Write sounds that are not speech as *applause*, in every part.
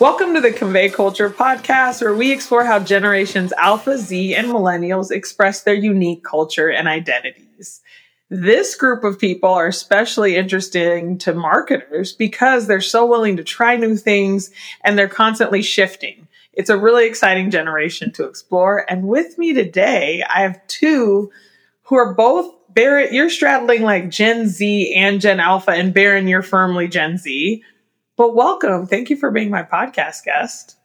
Welcome to the Convey Culture podcast, where we explore how generations Alpha, Z, and Millennials express their unique culture and identities. This group of people are especially interesting to marketers because they're so willing to try new things and they're constantly shifting. It's a really exciting generation to explore. And with me today, I have two who are both Barrett, you're straddling like Gen Z and Gen Alpha, and Baron, you're firmly Gen Z. But welcome. Thank you for being my podcast guest.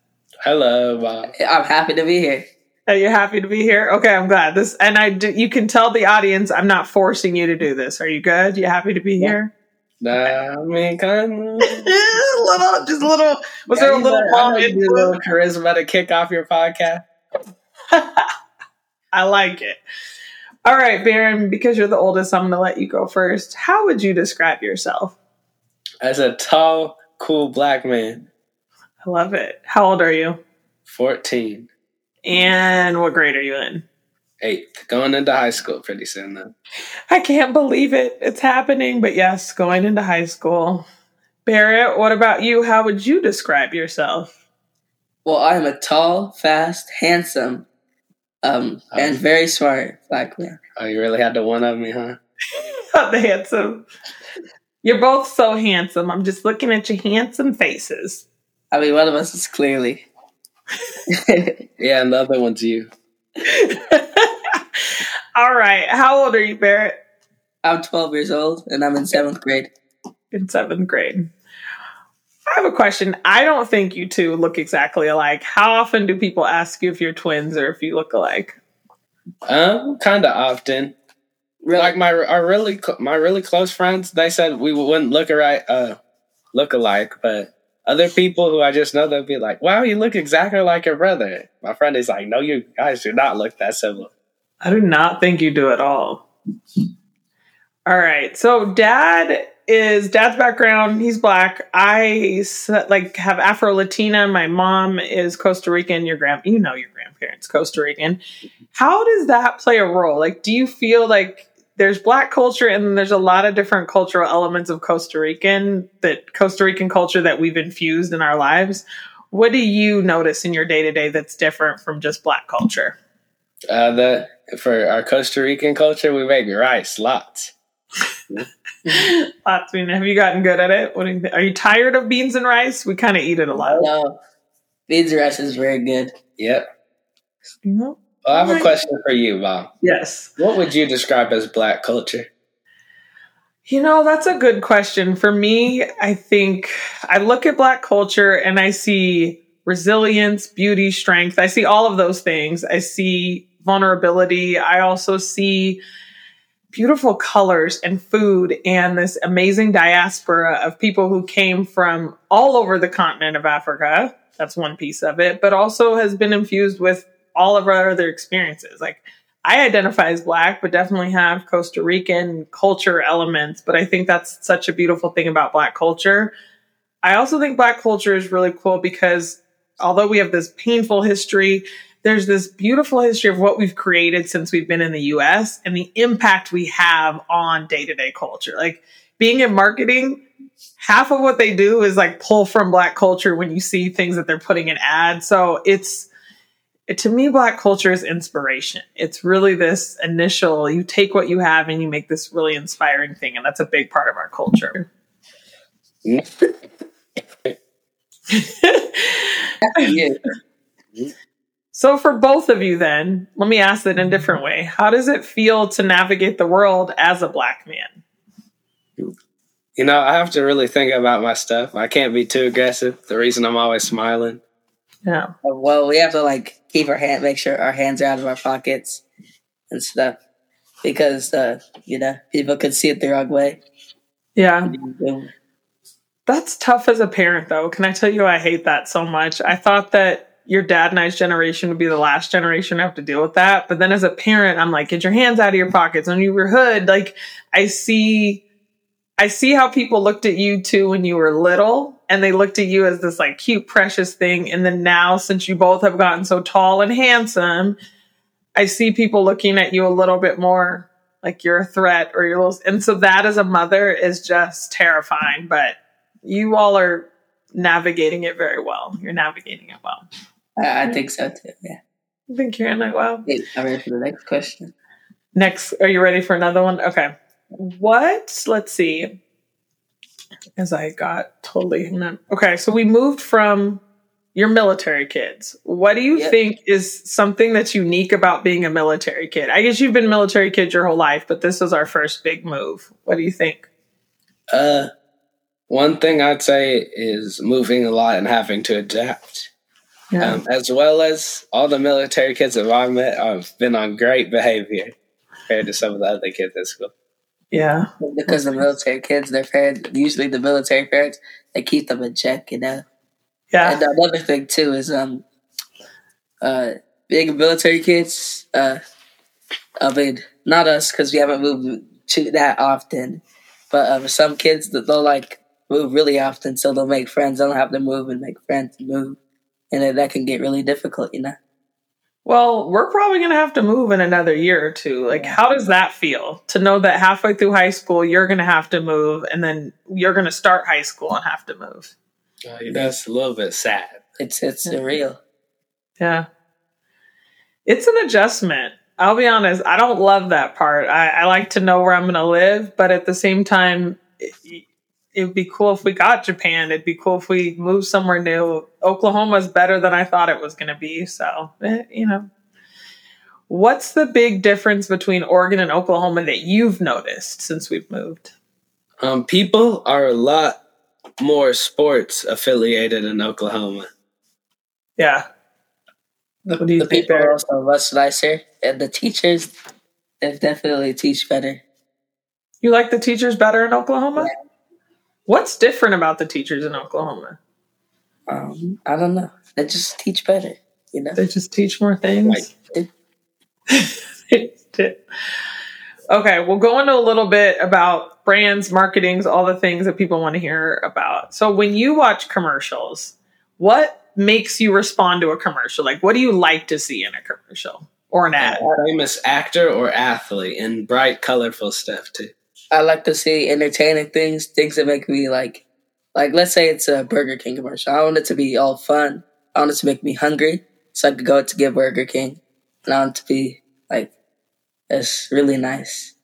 Hello, Bob. I'm happy to be here. Are you happy to be here? Okay, I'm glad. This and I do, you can tell the audience I'm not forcing you to do this. Are you good? You happy to be here? Nah, I mean, kind of. *laughs* a little, just a little. Was there a little mom a little charisma to kick off your podcast? *laughs* I like it. All right, Baron, because you're the oldest, I'm going to let you go first. How would you describe yourself? As a tall, cool black man. I love it. How old are you? 14. And what grade are you in? Eighth. Going into high school pretty soon, though. I can't believe it. It's happening. But yes, going into high school. Barrett, what about you? How would you describe yourself? Well, I'm a tall, fast, handsome, um, oh. and very smart black man. Oh, you really had to one of me, huh? *laughs* Not the handsome. You're both so handsome. I'm just looking at your handsome faces. I mean, one of us is clearly. *laughs* yeah, and the other one's you. *laughs* All right. How old are you, Barrett? I'm 12 years old and I'm in seventh grade. In seventh grade. I have a question. I don't think you two look exactly alike. How often do people ask you if you're twins or if you look alike? Um, kind of often. Really? Like my our really my really close friends, they said we wouldn't look alike, uh, look alike, but other people who I just know they'll be like, "Wow, you look exactly like your brother." My friend is like, "No, you guys do not look that similar." I do not think you do at all. All right, so dad is dad's background. He's black. I like have Afro Latina. My mom is Costa Rican. Your grand, you know your grandparents Costa Rican. How does that play a role? Like, do you feel like there's black culture and then there's a lot of different cultural elements of Costa Rican that Costa Rican culture that we've infused in our lives. What do you notice in your day to day that's different from just black culture? Uh, the for our Costa Rican culture, we make rice lots. *laughs* lots. I mean, have you gotten good at it? What you Are you tired of beans and rice? We kind of eat it a lot. No, beans and rice is very good. Yep. Well, I have a question for you, Bob. Yes. What would you describe as black culture? You know, that's a good question. For me, I think I look at black culture and I see resilience, beauty, strength. I see all of those things. I see vulnerability. I also see beautiful colors and food and this amazing diaspora of people who came from all over the continent of Africa. That's one piece of it, but also has been infused with all of our other experiences. Like I identify as black, but definitely have Costa Rican culture elements. But I think that's such a beautiful thing about black culture. I also think black culture is really cool because although we have this painful history, there's this beautiful history of what we've created since we've been in the US and the impact we have on day to day culture. Like being in marketing, half of what they do is like pull from black culture when you see things that they're putting in ads. So it's, to me, black culture is inspiration. It's really this initial, you take what you have and you make this really inspiring thing. And that's a big part of our culture. *laughs* so, for both of you, then, let me ask it in a different way. How does it feel to navigate the world as a black man? You know, I have to really think about my stuff. I can't be too aggressive. The reason I'm always smiling. Yeah. Well, we have to like keep our hand, make sure our hands are out of our pockets and stuff, because uh, you know people could see it the wrong way. Yeah. That's tough as a parent, though. Can I tell you, I hate that so much. I thought that your dad and I's generation would be the last generation to have to deal with that. But then as a parent, I'm like, get your hands out of your pockets. When you were hood, like I see, I see how people looked at you too when you were little and they looked at you as this like cute, precious thing. And then now, since you both have gotten so tall and handsome, I see people looking at you a little bit more like you're a threat or you're little, and so that as a mother is just terrifying. But you all are navigating it very well. You're navigating it well. I, I think so too. Yeah. I think you're in it well. Wait, I'm ready for the next question. Next, are you ready for another one? Okay. What? Let's see. As I got totally okay, so we moved from your military kids. What do you Yep. think is something that's unique about being a military kid? I guess you've been military kid your whole life, but this was our first big move. What do you think? Uh, one thing I'd say is moving a lot and having to adapt. Um, as well as all the military kids that I've met, I've been on great behavior compared to some of the other kids at school. Yeah. Because the military kids, their parents, usually the military parents, they keep them in check, you know. Yeah. And another thing too is um, uh, being military kids. Uh, I mean, not us because we haven't moved to that often, but um, some kids that they'll like move really often, so they'll make friends. They'll have to move and make friends and move, and then that can get really difficult, you know. Well, we're probably going to have to move in another year or two. Like, how does that feel to know that halfway through high school, you're going to have to move, and then you're going to start high school and have to move? Uh, that's a little bit sad. It's it's surreal. Yeah. It's an adjustment. I'll be honest, I don't love that part. I, I like to know where I'm going to live, but at the same time, it, it would be cool if we got Japan. It'd be cool if we moved somewhere new. Oklahoma's better than I thought it was going to be. So, eh, you know. What's the big difference between Oregon and Oklahoma that you've noticed since we've moved? Um, people are a lot more sports affiliated in Oklahoma. Yeah. The, What do you the think people there? are also much nicer, and the teachers they definitely teach better. You like the teachers better in Oklahoma? What's different about the teachers in Oklahoma? Um, I don't know. They just teach better, you know. They just teach more things. Like, They did. *laughs* okay, we'll go into a little bit about brands, marketings, all the things that people want to hear about. So, when you watch commercials, what makes you respond to a commercial? Like, what do you like to see in a commercial or an ad? A famous actor or athlete and bright, colorful stuff too. I like to see entertaining things, things that make me like, like let's say it's a Burger King commercial. I want it to be all fun. I want it to make me hungry, so I could go to get Burger King, and I want it to be like, it's really nice.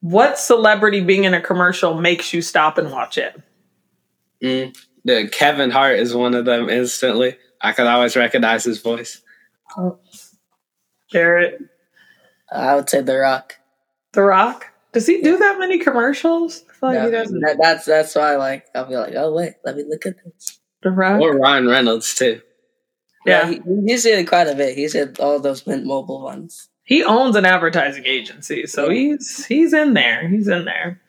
What celebrity being in a commercial makes you stop and watch it? Mm. The Kevin Hart is one of them instantly. I could always recognize his voice. Barrett, I would say The Rock. The Rock. Does he do that many commercials? I feel like No, he doesn't. that- that's that's why like I'll be like, oh wait, let me look at this. The Rock. Or Ryan Reynolds too. yeah. he, he's in quite a bit. He's in all those Mint Mobile ones. he owns an advertising agency, so he's he's in there. He's in there.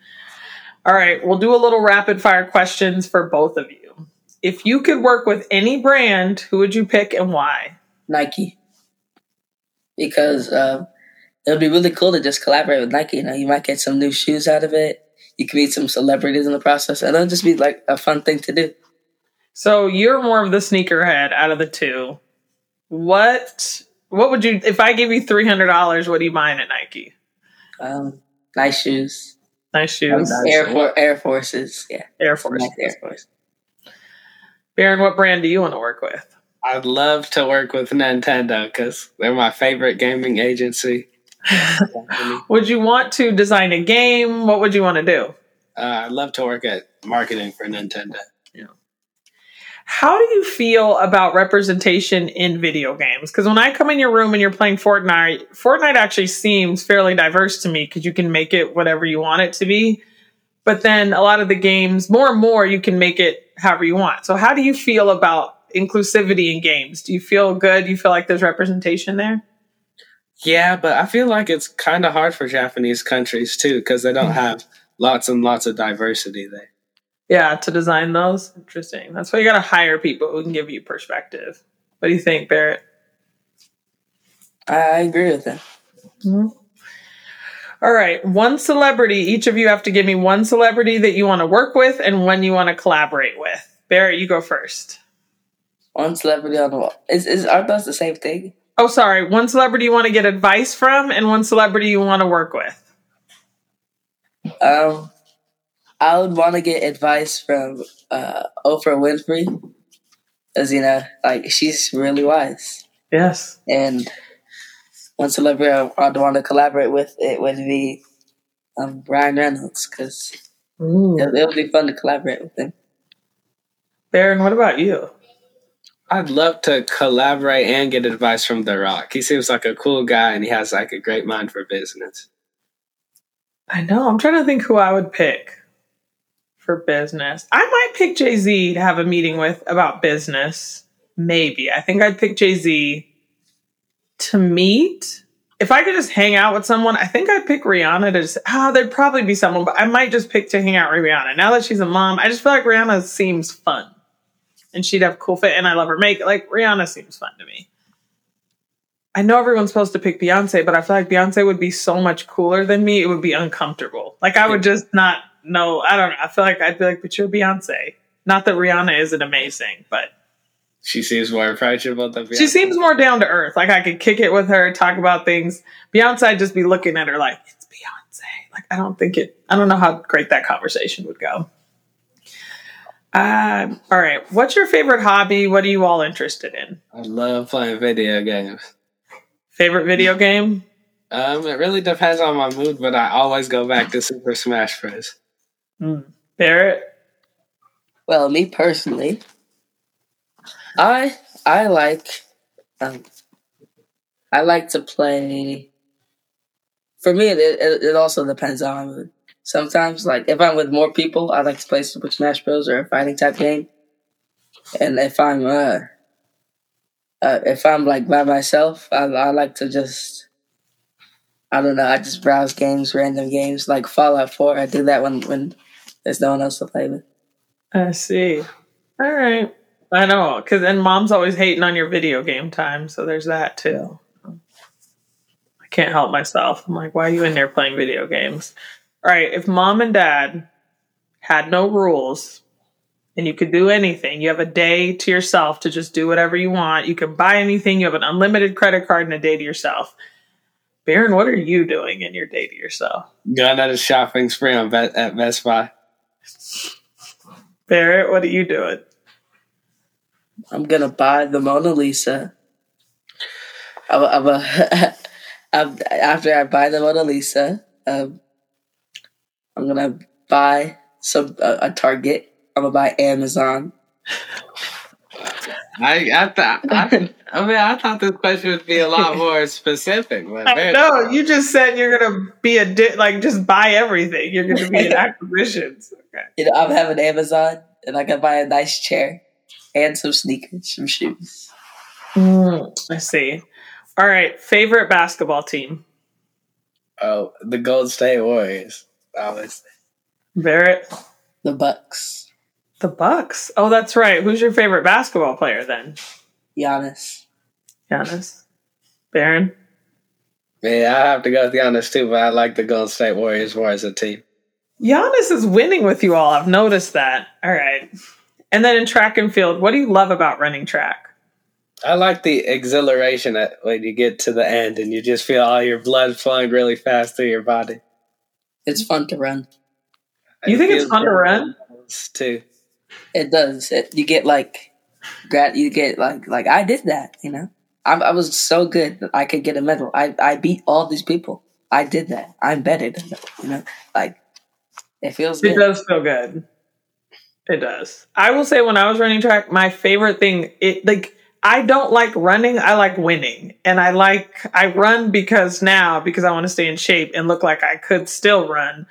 All right, we'll do a little rapid fire questions for both of you. If you could work with any brand, who would you pick and why? Nike. Because um, it would be really cool to just collaborate with Nike. You know, you might get some new shoes out of it. You can meet some celebrities in the process, and it'll just be like a fun thing to do. So you're more of the sneakerhead out of the two. What what would you if I give you three hundred dollars? What are you buying at Nike? Um, nice shoes, Nice shoes, Air For- Air Forces, yeah, Air Force. nice Air Force. Baron, what brand do you want to work with? I'd love to work with Nintendo because they're my favorite gaming agency. Uh, Would you want to design a game? What would you want to do? I'd love to work at marketing for Nintendo. Yeah. How do you feel about representation in video games? Because when I come in your room and you're playing Fortnite, Fortnite actually seems fairly diverse to me because you can make it whatever you want it to be. But then a lot of the games, more and more, you can make it however you want. So how do you feel about inclusivity in games? Do you feel good? Do you feel like there's representation there? Yeah, but I feel like it's kind of hard for Japanese countries too because they don't hmm. have lots and lots of diversity there. Yeah, to design those. Interesting. That's why you got to hire people who can give you perspective. What do you think, Barrett? I, I agree with that. Hmm? All right, one celebrity. Each of you have to give me one celebrity that you want to work with and one you want to collaborate with. Barrett, you go first. One celebrity on the wall. Is is aren't those the same thing? Oh, sorry. One celebrity you want to get advice from and one celebrity you want to work with. Um, I would want to get advice from uh, Oprah Winfrey, as you know, like she's really wise. Yes. And one celebrity I'd want to collaborate with it would be um, Ryan Reynolds because it, it would be fun to collaborate with him. Baron, what about you? I'd love to collaborate and get advice from The Rock. He seems like a cool guy and he has like a great mind for business. I know. I'm trying to think who I would pick for business. I might pick Jay Z to have a meeting with about business. Maybe. I think I'd pick Jay Z to meet. If I could just hang out with someone, I think I'd pick Rihanna to just, ah, oh, there'd probably be someone, but I might just pick to hang out with Rihanna. Now that she's a mom, I just feel like Rihanna seems fun and she'd have cool fit and I love her make. Like Rihanna seems fun to me. I know everyone's supposed to pick Beyonce, but I feel like Beyonce would be so much cooler than me. It would be uncomfortable. Like I would just not know. I don't know. I feel like I'd be like, but you're Beyonce. Not that Rihanna isn't amazing, but she seems more approachable than Beyonce. She seems more down to earth. Like I could kick it with her, talk about things. Beyonce, I'd just be looking at her like, it's Beyonce. Like I don't think it, I don't know how great that conversation would go. Um, all right. What's your favorite hobby? What are you all interested in? I love playing video games. Favorite video game? Um, it really depends on my mood, but I always go back to Super Smash Bros. Mm. Barrett? Well, me personally, I I like um, I like to play. For me, it, it, it also depends on my mood. Sometimes, like if I'm with more people, I like to play Super Smash Bros. or a fighting type game. And if I'm uh, uh if I'm like by myself, I I like to just I don't know. I just browse games, random games like Fallout Four. I do that when when there's no one else to play with. I see. All right. I know, because and mom's always hating on your video game time, so there's that too. I can't help myself. I'm like, why are you in there playing video games? All right, if mom and dad had no rules and you could do anything, you have a day to yourself to just do whatever you want. You can buy anything. You have an unlimited credit card and a day to yourself. Baron, what are you doing in your day to yourself? Going on a shopping spree on Be- at Best Buy. Barrett, what are you doing? I'm gonna buy the Mona Lisa. I'm, I'm, a, *laughs* I'm after I buy the Mona Lisa, um, I'm gonna buy some uh, a Target. I'm gonna buy Amazon. I I thought I, I, mean I thought this question would be a lot *laughs* more specific. no, you just said you're gonna be a di- like just buy everything. You're gonna be in *laughs* acquisitions. Okay. You know, I'm having Amazon, and I can buy a nice chair and some sneakers, some shoes. Mm, I see. All right, favorite basketball team. Oh, the Gold State Warriors. Obviously. Barrett. The Bucks. The Bucks. Oh, that's right. Who's your favorite basketball player then? Giannis. Giannis. Baron. Yeah, I have to go with Giannis too, but I like the Golden State Warriors more as a team. Giannis is winning with you all. I've noticed that. All right. And then in track and field, what do you love about running track? I like the exhilaration when you get to the end and you just feel all your blood flowing really fast through your body. It's fun to run. You think it's fun to run? Too. It does. It, you get like, grat. You get like like I did that. You know, I, I was so good that I could get a medal. I I beat all these people. I did that. I'm better than them. You know, like it feels. It does feel good. It does. I will say when I was running track, my favorite thing, it like I don't like running. I like winning. And I like, I run because now, because I want to stay in shape and look like I could still run.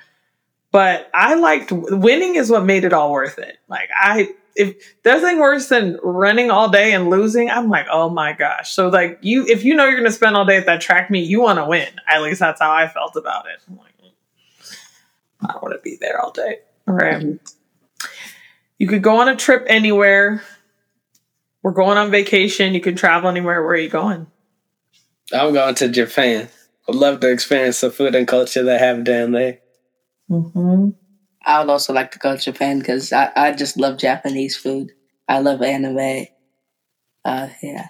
But I liked winning is what made it all worth it. Like I, if there's anything worse than running all day and losing, I'm like, oh my gosh. So like you, if you know you're going to spend all day at that track meet, you want to win. At least that's how I felt about it. I'm like, I don't want to be there all day. All right. mm-hmm. You could go on a trip anywhere we're going on vacation. You can travel anywhere. Where are you going? I'm going to Japan. I'd love to experience the food and culture they have down there. Mm-hmm. I would also like to go to Japan because I, I just love Japanese food. I love anime. Uh, yeah.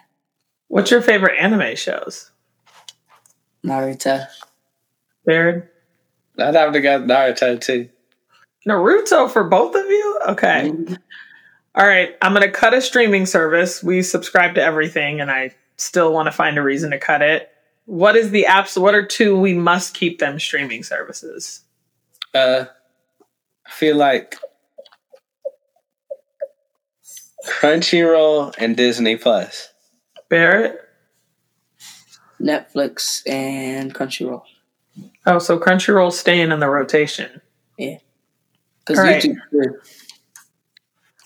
What's your favorite anime shows? Naruto. Baird? I'd have to go Naruto too. Naruto for both of you? Okay. All right. I'm going to cut a streaming service. We subscribe to everything, and I still want to find a reason to cut it. What is the apps? What are two we must keep them streaming services? Uh, I feel like Crunchyroll and Disney Plus. Barrett? Netflix and Crunchyroll. Oh, so Crunchyroll's staying in the rotation. Yeah. Because All right. YouTube.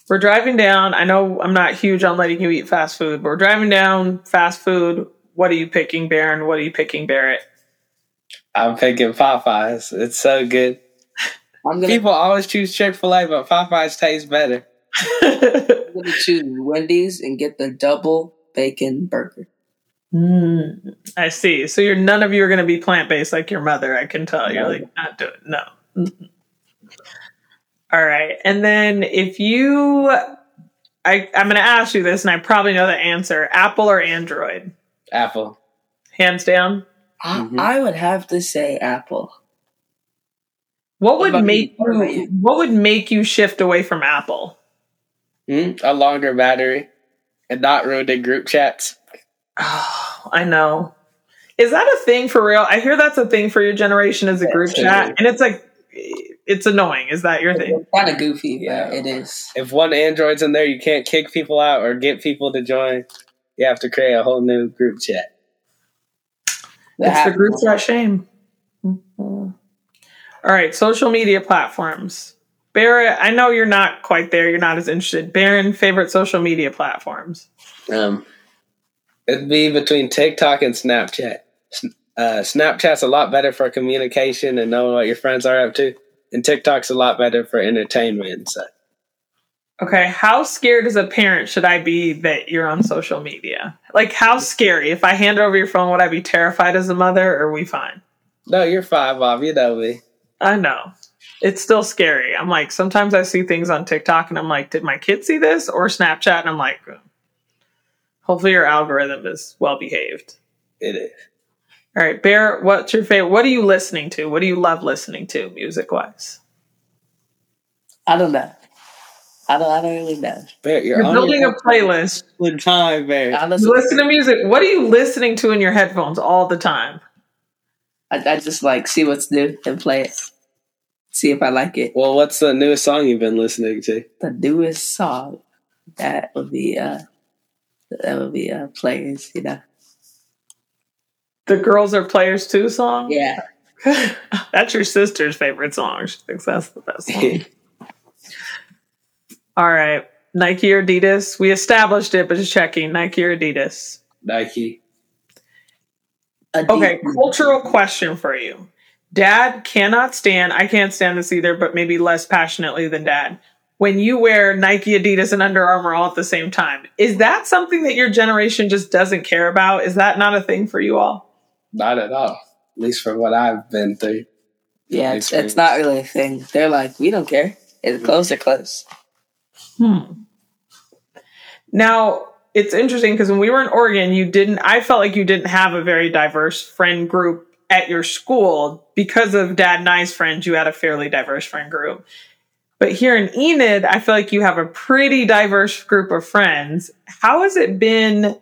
Free. We're driving down. I know I'm not huge on letting you eat fast food, but we're driving down fast food. What are you picking, Baron? What are you picking, Barrett? I'm picking Popeyes. It's so good. *laughs* I'm gonna, People always choose Chick Fil A, but Popeyes tastes better. *laughs* I'm gonna choose Wendy's and get the double bacon burger. Mm, I see. So you're none of you are going to be plant based like your mother. I can tell. You're like not doing no. All right, and then if you, I I'm going to ask you this, and I probably know the answer: Apple or Android? Apple. Hands down. Mhm. I, I would have to say Apple. What would about make you? What you? you? What would make you shift away from Apple? Hmm? A longer battery and not ruining group chats. Oh, I know. Is that a thing for real? I hear that's a thing for your generation as a group Yes, chat, and it's like, it's annoying. Is that your thing? It's kind of goofy, Yeah. but it is. If one Android's in there, you can't kick people out or get people to join. You have to create a whole new group chat. The it's the Apple- group chat shame. Mhm. All right, social media platforms. Barrett, I know you're not quite there. You're not as interested. Baron, favorite social media platforms. Um, it'd be between TikTok and Snapchat. Uh, Snapchat's a lot better for communication and knowing what your friends are up to, and TikTok's a lot better for entertainment. Okay, how scared as a parent should I be that you're on social media? Like, how scary? If I hand over your phone, would I be terrified as a mother, or are we fine? No, you're fine, Bob. You know me. I know. It's still scary. I'm like, sometimes I see things on TikTok and I'm like, did my kid see this? Or Snapchat? And I'm like, hopefully your algorithm is well behaved. It is. All right, Bear, what's your favorite? What are you listening to? What do you love listening to music wise? I don't know. I don't. I don't really know. Bear, you're, You're building your a playlist. own time, Bear. I You listen. listen to music. What are you listening to in your headphones all the time? I, I just like see what's new and play it. See if I like it. Well, what's the newest song you've been listening to? The newest song that would be uh that would be uh players. You know. The Girls Are Players Too song? Yeah. *laughs* that's your sister's favorite song. She thinks that's the best one. *laughs* All right. Nike or Adidas? We established it, but just checking. Nike or Adidas? Nike. Okay, cultural question for you. Dad cannot stand, I can't stand this either, but maybe less passionately than dad. When you wear Nike, Adidas, and Under Armour all at the same time, is that something that your generation just doesn't care about? Is that not a thing for you all? Not at all. At least from what I've been through. Yeah, it's, it's not really a thing. They're like, we don't care. It's close or close. Hmm. Now, it's interesting because when we were in Oregon, you didn't, I felt like you didn't have a very diverse friend group at your school. Because of dad and I's friends, you had a fairly diverse friend group. But here in Enid, I feel like you have a pretty diverse group of friends. How has it been?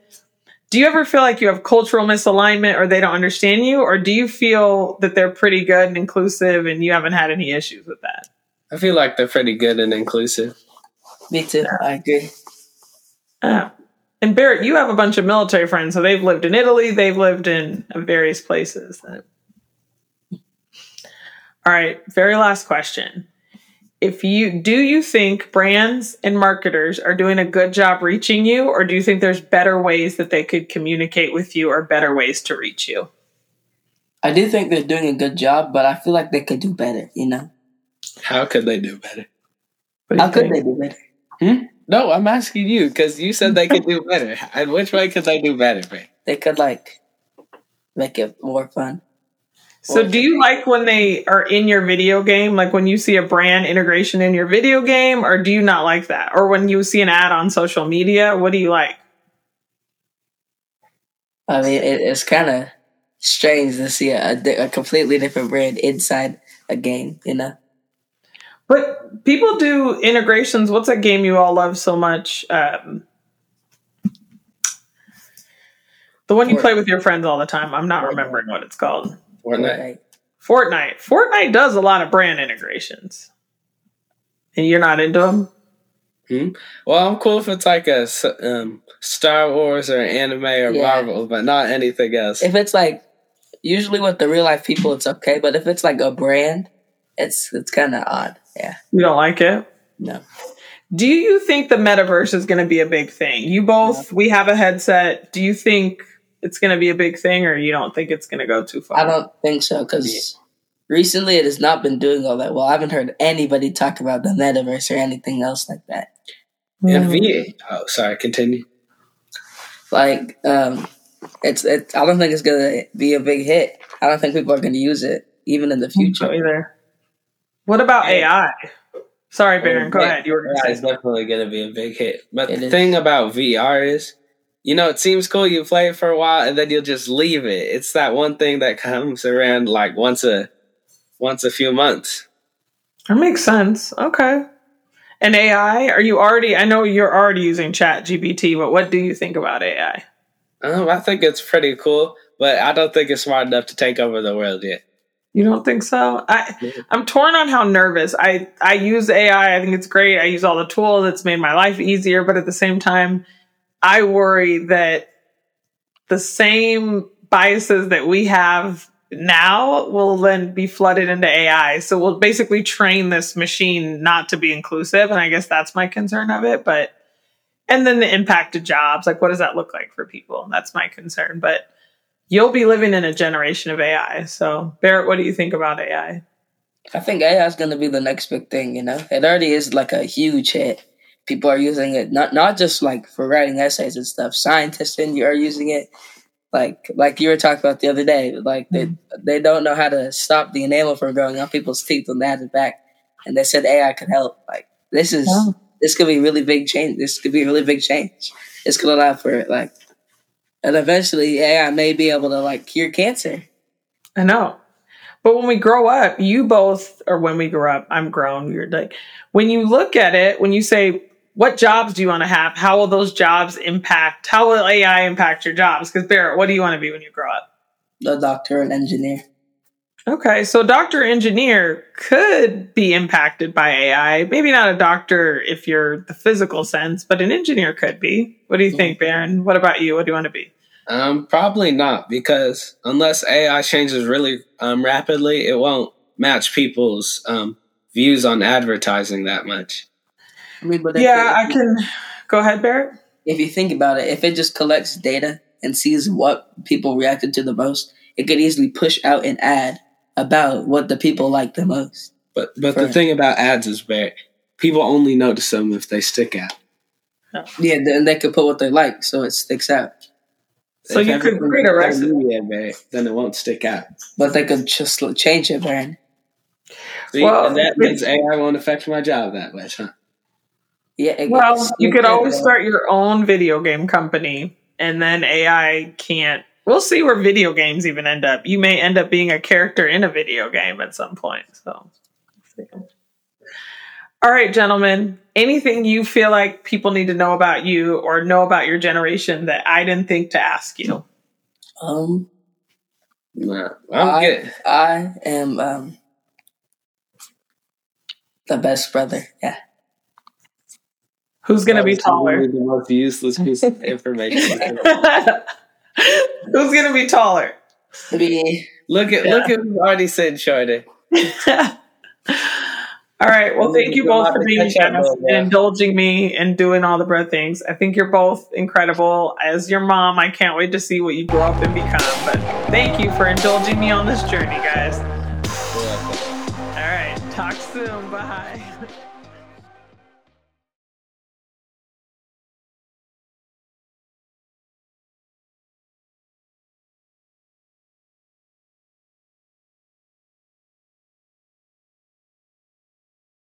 Do you ever feel like you have cultural misalignment or they don't understand you? Or do you feel that they're pretty good and inclusive and you haven't had any issues with that? I feel like they're pretty good and inclusive. Me too. I agree. Oh. And Barrett, you have a bunch of military friends, so they've lived in Italy, they've lived in various places. All right, very last question. If you do you think brands and marketers are doing a good job reaching you, or do you think there's better ways that they could communicate with you or better ways to reach you? I do think they're doing a good job, but I feel like they could do better. You know, How could they do better? Do how could think? they do better? Hmm? No, I'm asking you because you said they could do better. And which way could they do better, Bear? They could like make it more fun. So do you like when they are in your video game, like when you see a brand integration in your video game, or do you not like that? Or when you see an ad on social media, what do you like? I mean, it, it's kind of strange to see a, a, a completely different brand inside a game. You know, But people do integrations. What's that game you all love so much? Um, the one you play with your friends all the time. I'm not remembering what it's called. Fortnite. Fortnite. Fortnite does a lot of brand integrations. And you're not into them? Well, I'm cool if it's like a um, Star Wars or anime or Yeah. Marvel, but not anything else. If it's like usually with the real life people, it's okay. But if it's like a brand, it's it's kind of odd. Yeah. You don't like it? No. Do you think the metaverse is going to be a big thing? You both, we have a headset. Do you think it's going to be a big thing or you don't think it's going to go too far? I don't think so because recently it has not been doing all that well. I haven't heard anybody talk about the metaverse or anything else like that. And Mm. V. Oh, sorry. Continue. Like, um, it's it. I don't think it's gonna be a big hit. I don't think people are gonna use it even in the So future. either. What about AI? Sorry, Baron. Go Yeah, ahead. You were going Yeah, to it's say definitely going to be a big hit. But It the is. thing about VR is, you know, it seems cool. You play it for a while and then you'll just leave it. It's that one thing that comes around like once a once a few months. that makes sense. Okay. And AI, are you already? I know you're already using Chat GPT, but what do you think about AI? Um, I think it's pretty cool, but I don't think it's smart enough to take over the world yet. You don't think so? I I'm torn on how nervous. I I use AI. I think it's great. I use all the tools. It's made my life easier, but at the same time, I worry that the same biases that we have now will then be flooded into AI. So we'll basically train this machine not to be inclusive, and I guess that's my concern of it, but and then the impact to jobs, like what does that look like for people? That's my concern, but you'll be living in a generation of AI. So, Barrett, what do you think about AI? I think AI is gonna be the next big thing. You know, it already is like a huge hit. People are using it not not just like for writing essays and stuff. Scientists in you are using it. Like like you were talking about the other day, like they mm-hmm. they don't know how to stop the enamel from growing on people's teeth when they had it back, and they said AI could help. Like this is Yeah. this could be really big change. This could be a really big change. It's gonna allow for it, like, and eventually AI may be able to like cure cancer. I know. But when we grow up, you both, or when we grow up, I'm grown, you're like, when you look at it, when you say, what jobs do you want to have? How will those jobs impact? How will AI impact your jobs? Because Barrett, what do you want to be when you grow up? A doctor and engineer. Okay, so doctor engineer could be impacted by AI. Maybe not a doctor if you're the physical sense, but an engineer could be. What do you think, Baron? What about you? What do you want to be? Um, probably not because unless AI changes really um, rapidly, it won't match people's um, views on advertising that much. I mean, but Yeah, I can go ahead, Barrett. if you think about it, if it just collects data and sees what people reacted to the most, it could easily push out an ad about what the people like the most. But but the Right. thing about ads is that people only notice them if they stick out. Yeah, then they could put what they like, so it sticks out. So If you could create a is recipe. media, Barry, then it won't stick out. But they could just change it, man. See, Well, and that means AI won't affect my job that much, huh? Yeah. it Well, gets- you could always start your own video game company, and then AI can't. We'll see where video games even end up. You may end up being a character in a video game at some point. So, all right, gentlemen. Anything you feel like people need to know about you or know about your generation that I didn't think to ask you? Um, Nah, I'm I, good. I am um the best brother. Yeah. Who's going to be taller? The most useless piece of *laughs* information. *laughs* Who's going to be taller? Me. look at look at who already said shorter. *laughs* all right. Well, thank you both for being catch up, generous though, yeah. and indulging me and doing all the bro things. I think you're both incredible. As your mom, I can't wait to see what you grow up and become. But thank you for indulging me on this journey, guys.